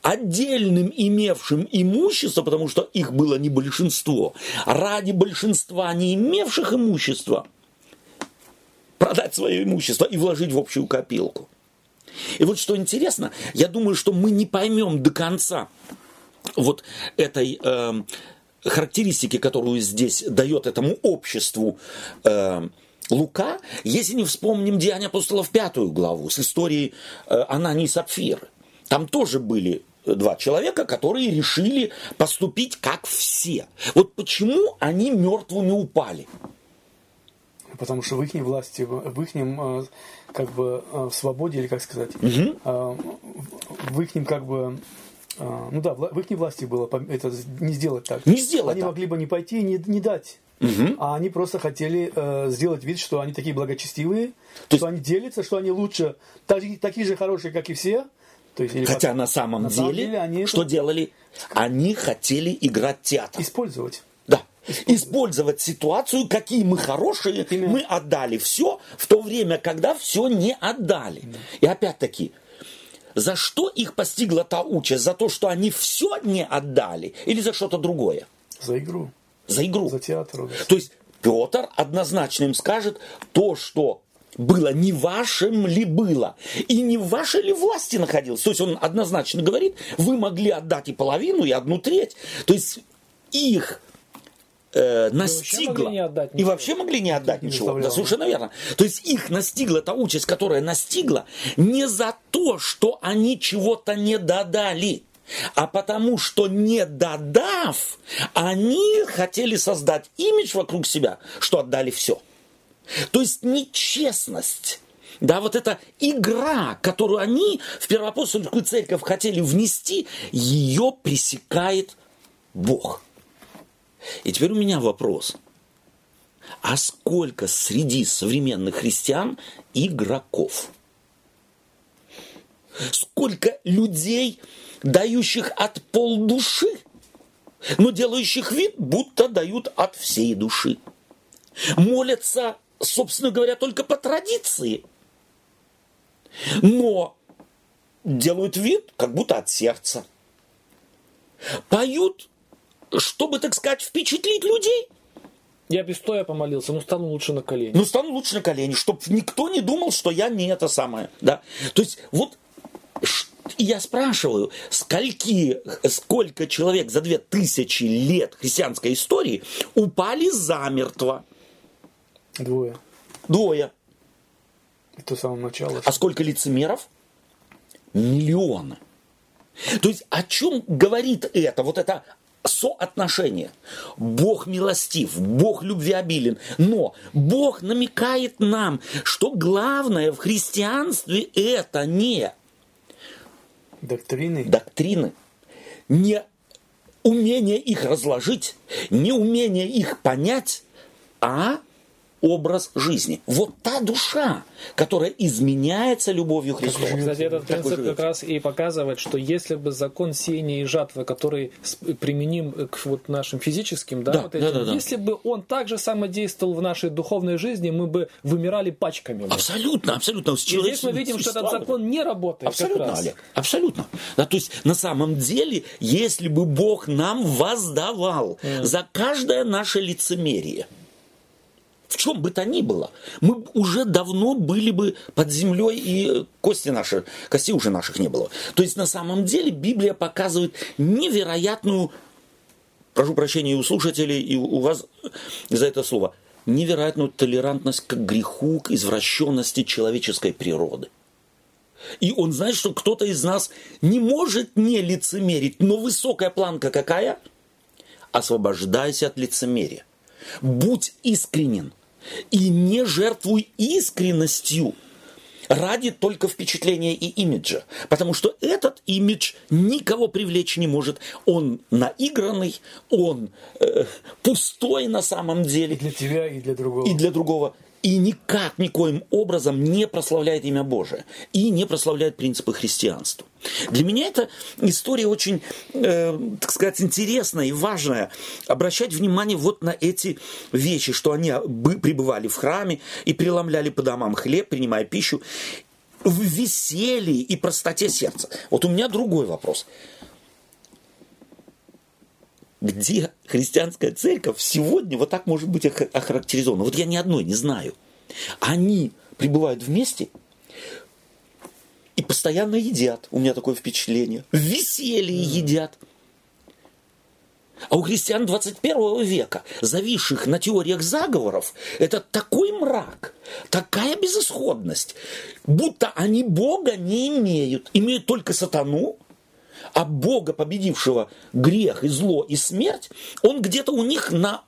отдельным имевшим имущество, потому что их было не большинство, ради большинства не имевших имущества, продать свое имущество и вложить в общую копилку. И вот что интересно, я думаю, что мы не поймем до конца вот этой э, характеристики, которую здесь дает этому обществу э, Лука, если не вспомним Деяния апостолов пятую главу с историей э, Анании и Сапфиры. Там тоже были два человека, которые решили поступить как все. Вот почему они мертвыми упали? Потому что в их власти, в их э, как бы э, свободе, или как сказать, угу. в их как бы ну да, в их власти было это не сделать так. Не сделать. Они так. могли бы не пойти и не, не дать. Угу. А они просто хотели э, сделать вид, что они такие благочестивые, То что есть... они делятся, что они лучше, так, такие же хорошие, как и все, то есть, Хотя на самом на деле, деле они что это... делали? Они хотели играть театр. Использовать. Да. Использовать, Использовать ситуацию, какие мы хорошие, Именно. мы отдали все, в то время, когда все не отдали. Да. И опять-таки, за что их постигла та участь? За то, что они все не отдали или за что-то другое? За игру. За игру. За театр. То есть Петр однозначно им скажет то, что было, не вашим ли было, и не в вашей ли власти находилось. То есть он однозначно говорит, вы могли отдать и половину, и одну треть. То есть их э, настигло. Вообще и вообще могли не отдать не ничего. Да, совершенно верно. То есть их настигла та участь, которая настигла, не за то, что они чего-то не додали, а потому что не додав, они хотели создать имидж вокруг себя, что отдали все. То есть нечестность. Да, вот эта игра, которую они в первоапостольскую церковь хотели внести, ее пресекает Бог. И теперь у меня вопрос. А сколько среди современных христиан игроков? Сколько людей, дающих от полдуши но делающих вид, будто дают от всей души. Молятся, собственно говоря, только по традиции, но делают вид, как будто от сердца. Поют, чтобы, так сказать, впечатлить людей. Я без стоя помолился, ну стану лучше на колени. Ну стану лучше на колени, чтобы никто не думал, что я не это самое. Да? То есть вот я спрашиваю, скольки, сколько человек за две тысячи лет христианской истории упали замертво? Двое. Двое. Это с самого начала. А сколько лицемеров? Миллионы. То есть о чем говорит это? Вот это соотношение. Бог милостив, Бог любвеобилен. Но Бог намекает нам, что главное в христианстве это не доктрины, доктрины не умение их разложить, не умение их понять, а образ жизни. Вот та душа, которая изменяется любовью Христова. Кстати, этот принцип как раз и показывает, что если бы закон сеяния и жатвы, который применим к вот нашим физическим, да, да, вот этим, да, да, да. если бы он также самодействовал в нашей духовной жизни, мы бы вымирали пачками. Абсолютно, абсолютно. И здесь мы видим, что этот закон не работает. Абсолютно, Олег, абсолютно. Да, то есть на самом деле, если бы Бог нам воздавал mm. за каждое наше лицемерие, в чем бы то ни было, мы уже давно были бы под землей, и кости наши, костей уже наших не было. То есть на самом деле Библия показывает невероятную, прошу прощения и у слушателей, и у вас за это слово, невероятную толерантность к греху, к извращенности человеческой природы. И он знает, что кто-то из нас не может не лицемерить, но высокая планка какая? Освобождайся от лицемерия. Будь искренен и не жертвуй искренностью ради только впечатления и имиджа. Потому что этот имидж никого привлечь не может. Он наигранный, он э, пустой на самом деле. И для тебя, и для другого. И для другого и никак, никоим образом не прославляет имя Божие и не прославляет принципы христианства. Для меня эта история очень, э, так сказать, интересная и важная. Обращать внимание вот на эти вещи, что они пребывали в храме и преломляли по домам хлеб, принимая пищу, в веселье и простоте сердца. Вот у меня другой вопрос где христианская церковь сегодня вот так может быть охарактеризована. Вот я ни одной не знаю. Они пребывают вместе и постоянно едят. У меня такое впечатление. В веселье едят. А у христиан 21 века, зависших на теориях заговоров, это такой мрак, такая безысходность, будто они Бога не имеют, имеют только сатану, а Бога, победившего грех и зло и смерть, он где-то у них на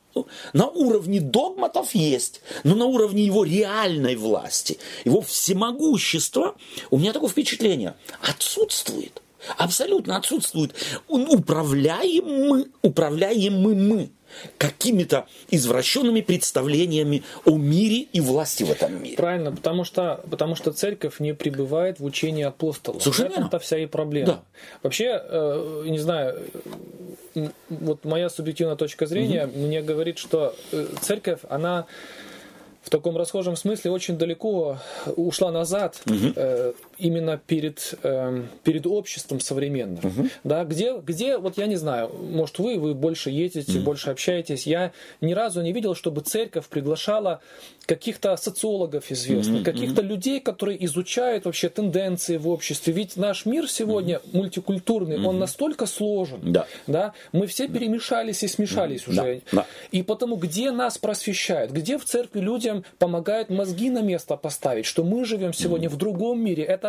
на уровне догматов есть, но на уровне его реальной власти, его всемогущества, у меня такое впечатление, отсутствует. Абсолютно отсутствует. Управляем мы, управляем мы мы какими-то извращенными представлениями о мире и власти в этом мире. Правильно, потому что, потому что церковь не пребывает в учении апостолов. Совершенно. Это вся и проблема. Да. Вообще, э, не знаю, вот моя субъективная точка зрения угу. мне говорит, что э, церковь, она в таком расхожем смысле очень далеко ушла назад угу. э, именно перед, э, перед обществом современным. Угу. Да, где, где, вот я не знаю, может вы, вы больше едете, угу. больше общаетесь. Я ни разу не видел, чтобы церковь приглашала каких-то социологов известных, mm-hmm. каких-то людей, которые изучают вообще тенденции в обществе. Ведь наш мир сегодня mm-hmm. мультикультурный, mm-hmm. он настолько сложен. Да. Да? Мы все перемешались и смешались mm-hmm. уже. Да. Да. И потому где нас просвещают, где в церкви людям помогают мозги на место поставить, что мы живем сегодня mm-hmm. в другом мире. Это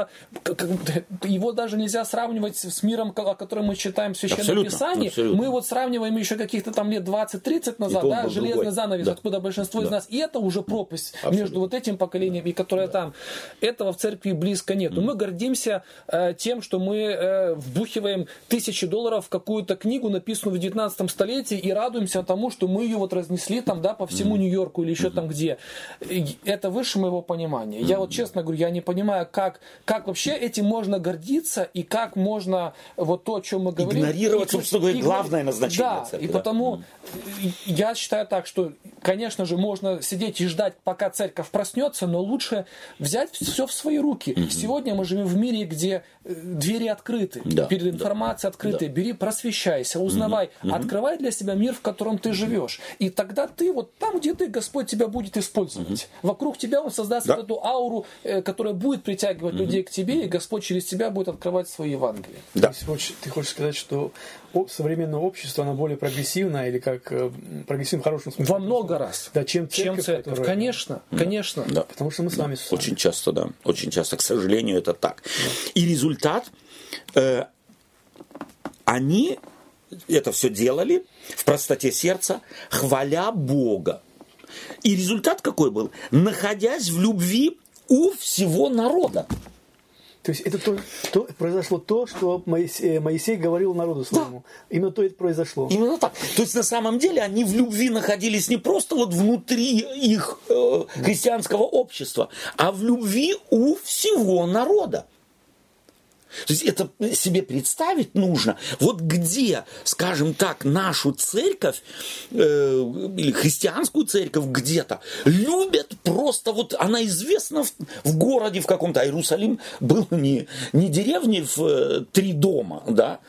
его даже нельзя сравнивать с миром, о котором мы читаем в Священном абсолютно, Писании. Абсолютно. Мы вот сравниваем еще каких-то там лет 20-30 назад, да, железный другой. занавес, да. откуда большинство да. из нас. И это уже про пропасть Абсолютно. между вот этим поколением и которое да. там. Этого в церкви близко нет. Mm. мы гордимся э, тем, что мы э, вбухиваем тысячи долларов в какую-то книгу, написанную в 19 столетии, и радуемся тому, что мы ее вот разнесли там, да, по всему mm. Нью-Йорку или еще mm. там где. Это выше моего понимания. Mm. Я вот честно говорю, я не понимаю, как, как вообще этим можно гордиться и как можно вот то, о чем мы говорим... Игнорировать, собственно говоря, главное назначение да, церкви. и потому mm. я считаю так, что, конечно же, можно сидеть и ждать, пока церковь проснется, но лучше взять все в свои руки. Mm-hmm. Сегодня мы живем в мире, где э, двери открыты, да, перед информацией да, открыты. Да. Бери, просвещайся, узнавай, mm-hmm. открывай для себя мир, в котором ты живешь. И тогда ты вот там, где ты, Господь тебя будет использовать. Mm-hmm. Вокруг тебя Он создаст да. вот эту ауру, э, которая будет притягивать mm-hmm. людей к тебе, и Господь через тебя будет открывать свои Евангелие. Да. То есть, ты хочешь сказать, что современное общество, оно более прогрессивное или как э, прогрессивно в хорошем смысле? Во много раз. Да, чем церковь. Чем церковь. Которая... Конечно, да. конечно. Да. Потому что мы с вами. Да. Очень часто, да. Очень часто, к сожалению, это так. Да. И результат, э, они это все делали в простоте сердца, хваля Бога. И результат какой был? Находясь в любви у всего народа. То есть это то, то, произошло то, что Моисей, э, Моисей говорил народу своему. Да. Именно то это произошло. Именно так. То есть на самом деле они в любви находились не просто вот внутри их э, христианского общества, а в любви у всего народа. То есть это себе представить нужно. Вот где, скажем так, нашу церковь э, или христианскую церковь где-то любят просто вот она известна в, в городе в каком-то. А Иерусалим был не, не деревней в э, три дома, да,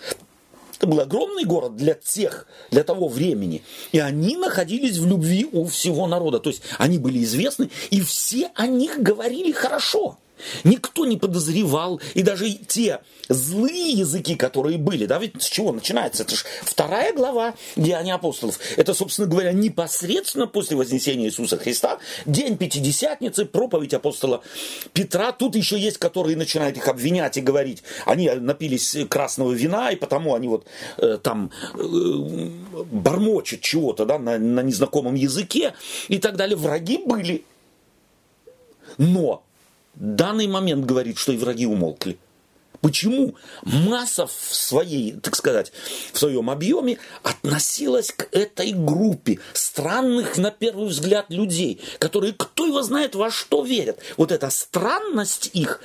это был огромный город для тех, для того времени. И они находились в любви у всего народа. То есть они были известны, и все о них говорили хорошо. Никто не подозревал, и даже те злые языки, которые были, да, ведь с чего начинается? Это же вторая глава Деяния апостолов. Это, собственно говоря, непосредственно после Вознесения Иисуса Христа, день Пятидесятницы, проповедь апостола Петра. Тут еще есть, которые начинают их обвинять и говорить, они напились красного вина, и потому они вот э, там э, бормочут чего-то, да, на, на незнакомом языке и так далее. Враги были. Но данный момент говорит, что и враги умолкли. Почему масса в своей, так сказать, в своем объеме относилась к этой группе странных, на первый взгляд, людей, которые, кто его знает, во что верят. Вот эта странность их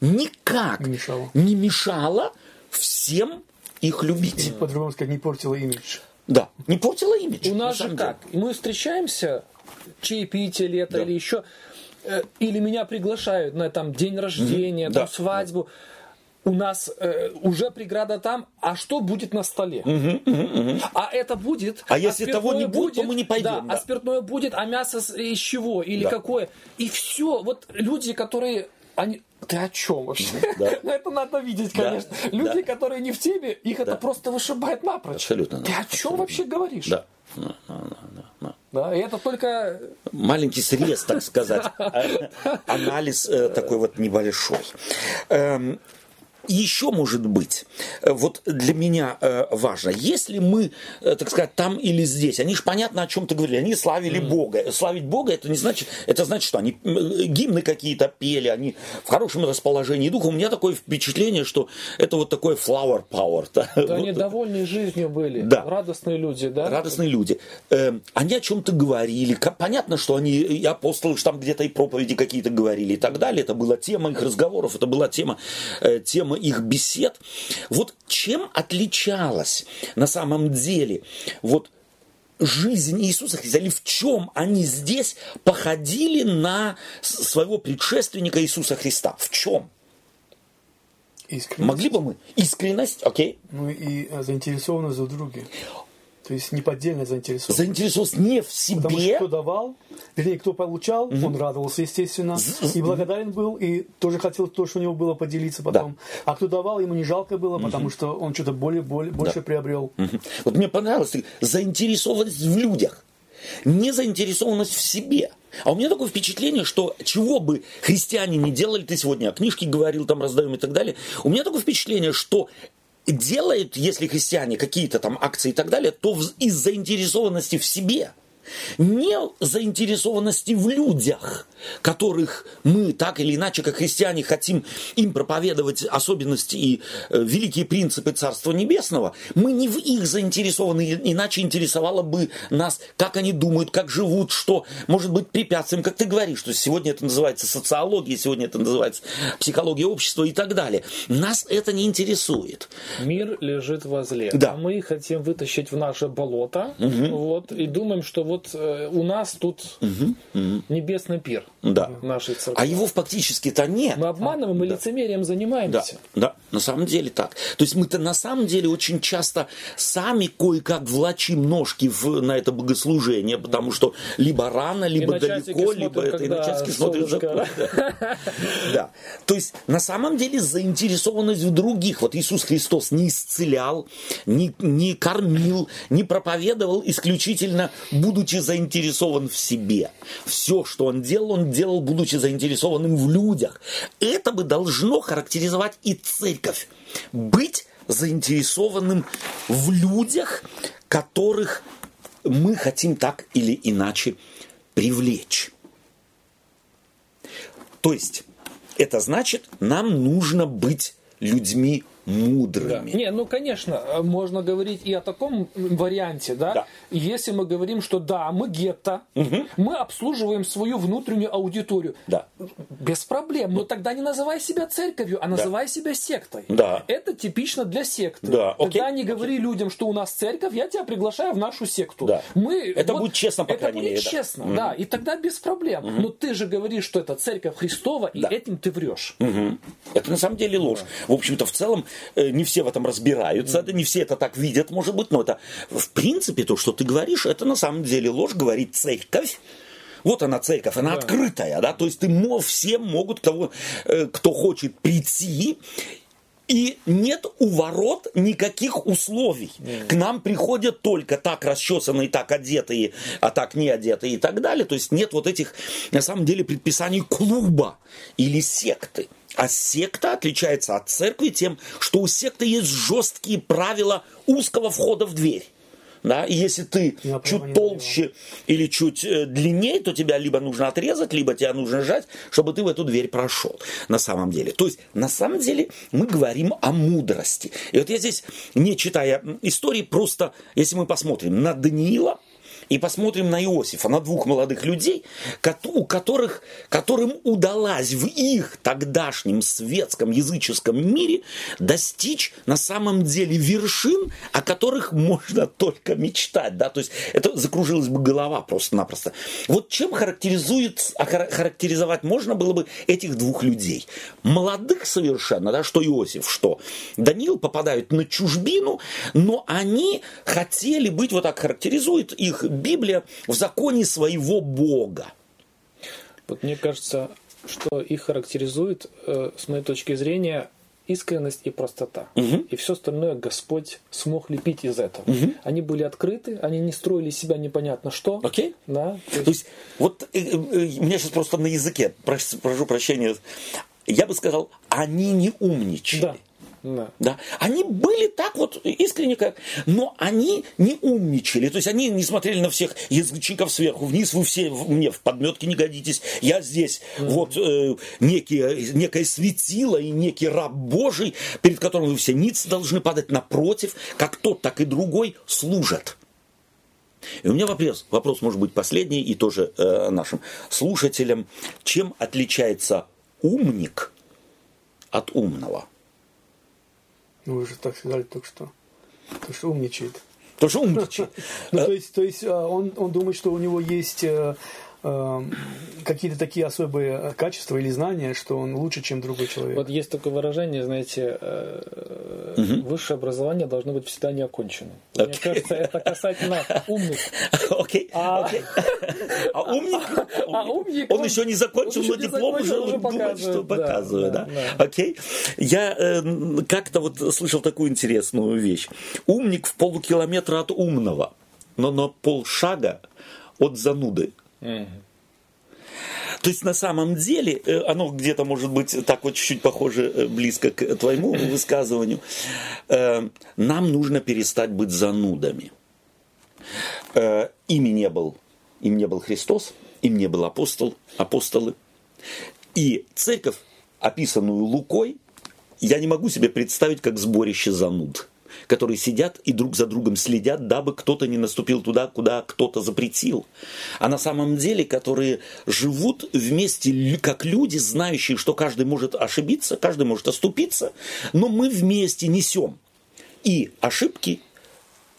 никак не мешала, не мешала всем их любить. Или, по-другому сказать, не портила имидж. Да, не портила имидж. У нас же как? Мы встречаемся, чаепитие лето да. или еще или меня приглашают на там день рождения, mm-hmm. там, да. свадьбу. У нас э, уже преграда там, а что будет на столе? Угу, угу, угу. А это будет. А, а если того не будет, будет, то мы не пойдем. Да, да. А спиртное будет, а мясо из чего? Или да. какое? И все. Вот люди, которые они, ты о чем вообще? Да. Ну, это надо видеть, конечно. Да. Люди, да. которые не в теме, их да. это просто вышибает напрочь. Абсолютно. Ты о чем Абсолютно. вообще говоришь? Да. Да, да, да, да. и это только... Маленький срез, так сказать. Анализ э, такой вот небольшой. Еще может быть, э, вот для меня э, важно, если мы, э, так сказать, там или здесь, они же понятно, о чем ты говорили, они славили mm. Бога. Славить Бога, это не значит, это значит, что они гимны какие-то пели, они в хорошем расположении духа. У меня такое впечатление, что это вот такой flower power. Да, вот. они довольны жизнью были, да. радостные люди, да? Радостные люди. Эм, они о чем-то говорили. Понятно, что они, и апостолы там где-то и проповеди какие-то говорили и так далее. Это была тема их разговоров, это была тема, тема тема их бесед. Вот чем отличалась на самом деле вот жизнь Иисуса Христа, или в чем они здесь походили на своего предшественника Иисуса Христа? В чем? Искренность. Могли бы мы? Искренность, окей. Ну и заинтересованность в друге. То есть неподдельная заинтересованность. Заинтересованность не в себе. Потому что кто давал, вернее, кто получал, угу. он радовался, естественно, и благодарен был, и тоже хотел то, что у него было, поделиться потом. Да. А кто давал, ему не жалко было, потому что он что-то более, более, больше да. приобрел. Угу. Вот мне понравилось заинтересованность в людях, не заинтересованность в себе. А у меня такое впечатление, что чего бы христиане не делали, ты сегодня о книжке говорил, там раздаем и так далее, у меня такое впечатление, что делают, если христиане какие-то там акции и так далее, то из заинтересованности в себе. Не заинтересованности в людях, которых мы так или иначе, как христиане, хотим им проповедовать особенности и э, великие принципы Царства Небесного, мы не в их заинтересованы, иначе интересовало бы нас, как они думают, как живут, что может быть препятствием, как ты говоришь, что сегодня это называется социология, сегодня это называется психология общества и так далее. Нас это не интересует. Мир лежит возле, да. а мы хотим вытащить в наше болото, угу. вот, и думаем, что вот э, у нас тут угу. небесный пир да. нашей церкви. А его фактически-то нет. Мы обманываем а, и да. лицемерием занимаемся. Да, да, на самом деле так. То есть мы-то на самом деле очень часто сами кое-как влачим ножки в, на это богослужение, потому что либо рано, либо далеко, либо это, и на часики смотрят за Да. То есть на самом деле заинтересованность в других. Вот Иисус Христос не исцелял, не, не кормил, не проповедовал исключительно, будучи заинтересован в себе. Все, что он делал, он делал, будучи заинтересованным в людях. Это бы должно характеризовать и церковь. Быть заинтересованным в людях, которых мы хотим так или иначе привлечь. То есть, это значит, нам нужно быть людьми мудрыми. Да. Не, ну конечно, можно говорить и о таком варианте, да? да. Если мы говорим, что да, мы гетто, угу. мы обслуживаем свою внутреннюю аудиторию. Да. Без проблем. Но тогда не называй себя церковью, а называй да. себя сектой. Да. Это типично для секты. Да. Тогда не говори Окей. людям, что у нас церковь, я тебя приглашаю в нашу секту. Да. Мы, это вот, будет честно, по крайней мере. Это будет честно, да. да. И тогда без проблем. Угу. Но ты же говоришь, что это церковь Христова, да. и этим ты врешь. Угу. Это на самом деле ложь. Да. В общем-то, в целом, Э, не все в этом разбираются, mm. не все это так видят, может быть, но это в принципе то, что ты говоришь, это на самом деле ложь, говорит церковь. Вот она церковь, она да. открытая, да, то есть ты все могут, кого, э, кто хочет прийти и нет у ворот никаких условий. Mm. К нам приходят только так расчесанные, так одетые, а так не одетые и так далее. То есть нет вот этих, на самом деле, предписаний клуба или секты. А секта отличается от церкви тем, что у секты есть жесткие правила узкого входа в дверь. Да? И если ты Я чуть толще или чуть э, длиннее, то тебя либо нужно отрезать, либо тебя нужно сжать, чтобы ты в эту дверь прошел. На самом деле. То есть, на самом деле, мы говорим о мудрости. И вот я здесь, не читая истории, просто, если мы посмотрим на Даниила, и посмотрим на Иосифа, на двух молодых людей, у которых, которым удалось в их тогдашнем светском языческом мире достичь на самом деле вершин, о которых можно только мечтать. Да? То есть это закружилась бы голова просто-напросто. Вот чем характеризует, характеризовать можно было бы этих двух людей? Молодых совершенно, да, что Иосиф, что Даниил попадают на чужбину, но они хотели быть, вот так характеризует их Библия в законе своего Бога. Вот мне кажется, что их характеризует, э, с моей точки зрения, искренность и простота. Угу. И все остальное Господь смог лепить из этого. Угу. Они были открыты, они не строили себя непонятно что. Окей. Да, то, есть... то есть, вот э, э, у меня сейчас просто на языке, прошу, прошу прощения, я бы сказал, они не умничали. Да. Да. Да. Они были так вот искренне как, но они не умничали. То есть они не смотрели на всех язычников сверху вниз. Вы все мне в подметке не годитесь. Я здесь mm-hmm. вот э, некие, некое светило и некий раб Божий, перед которым вы все ниц должны падать напротив, как тот, так и другой служат. И у меня вопрос, вопрос может быть последний и тоже э, нашим слушателям. Чем отличается умник от умного? Ну, вы же так сказали только что. То, что умничает. То, что умничает. Ну, то есть, то есть а, он, думает, что у него есть э, какие-то такие особые качества или знания, что он лучше, чем другой человек. Вот есть такое выражение, знаете, угу. высшее образование должно быть всегда неоконченным. Okay. Мне кажется, это касательно умных. Окей. А, а умник? А умник? Он еще не закончил, но диплом уже думает, что показывает. Да, Окей. Я э, как-то вот слышал такую интересную вещь. Умник в полукилометра от умного, но на полшага от зануды. То есть на самом деле, э, оно где-то может быть так вот чуть-чуть похоже, э, близко к твоему высказыванию, э, нам нужно перестать быть занудами. Ими не был им не был Христос, им не был апостол, апостолы. И церковь, описанную Лукой, я не могу себе представить как сборище зануд которые сидят и друг за другом следят, дабы кто-то не наступил туда, куда кто-то запретил. А на самом деле, которые живут вместе как люди, знающие, что каждый может ошибиться, каждый может оступиться, но мы вместе несем и ошибки,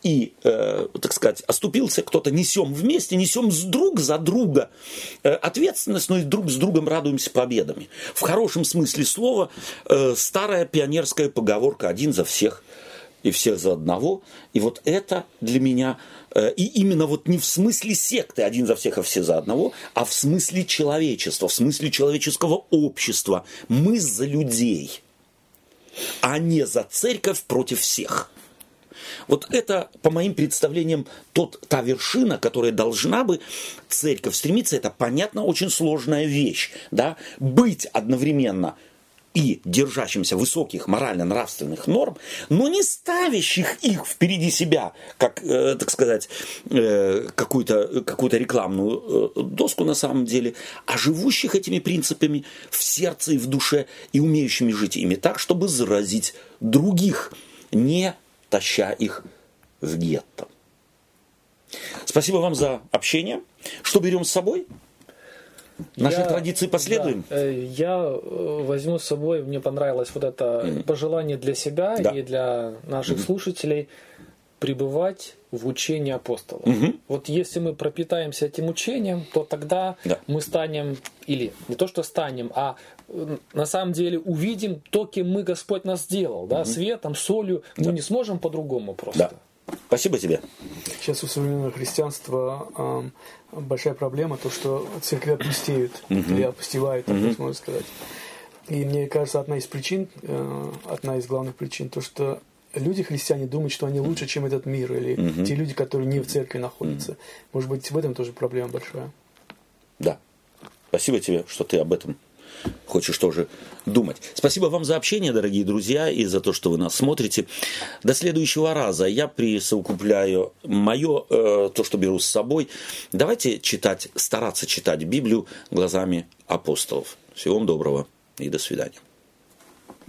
и, э, так сказать, оступился кто-то, несем вместе, несем с друг за друга э, ответственность, но и друг с другом радуемся победами. В хорошем смысле слова э, старая пионерская поговорка «один за всех, и всех за одного. И вот это для меня, э, и именно вот не в смысле секты один за всех, а все за одного, а в смысле человечества, в смысле человеческого общества. Мы за людей, а не за церковь против всех. Вот это, по моим представлениям, тот, та вершина, которая должна бы церковь стремиться, это, понятно, очень сложная вещь. Да? Быть одновременно и держащимся высоких морально-нравственных норм, но не ставящих их впереди себя, как, э, так сказать, э, какую-то какую рекламную э, доску на самом деле, а живущих этими принципами в сердце и в душе и умеющими жить ими так, чтобы заразить других, не таща их в гетто. Спасибо вам за общение. Что берем с собой? Нашей я, традиции последуем? Да, э, я э, возьму с собой, мне понравилось вот это mm. пожелание для себя да. и для наших mm-hmm. слушателей пребывать в учении апостолов. Угу. Вот если мы пропитаемся этим учением, то тогда да. мы станем, или не то что станем, а на самом деле увидим то, кем мы Господь нас сделал, да, угу. светом, солью, да. мы не сможем по-другому просто. Да. Спасибо тебе. Сейчас у современного христианства э, большая проблема, то, что церкви опустеют, угу. или опустевают, так угу. можно сказать. И мне кажется, одна из причин, э, одна из главных причин, то, что люди, христиане, думают, что они лучше, чем этот мир, или угу. те люди, которые не в церкви находятся. Угу. Может быть, в этом тоже проблема большая. Да. Спасибо тебе, что ты об этом хочешь тоже думать. Спасибо вам за общение, дорогие друзья, и за то, что вы нас смотрите. До следующего раза я присовокупляю мое, э, то, что беру с собой. Давайте читать, стараться читать Библию глазами апостолов. Всего вам доброго и до свидания.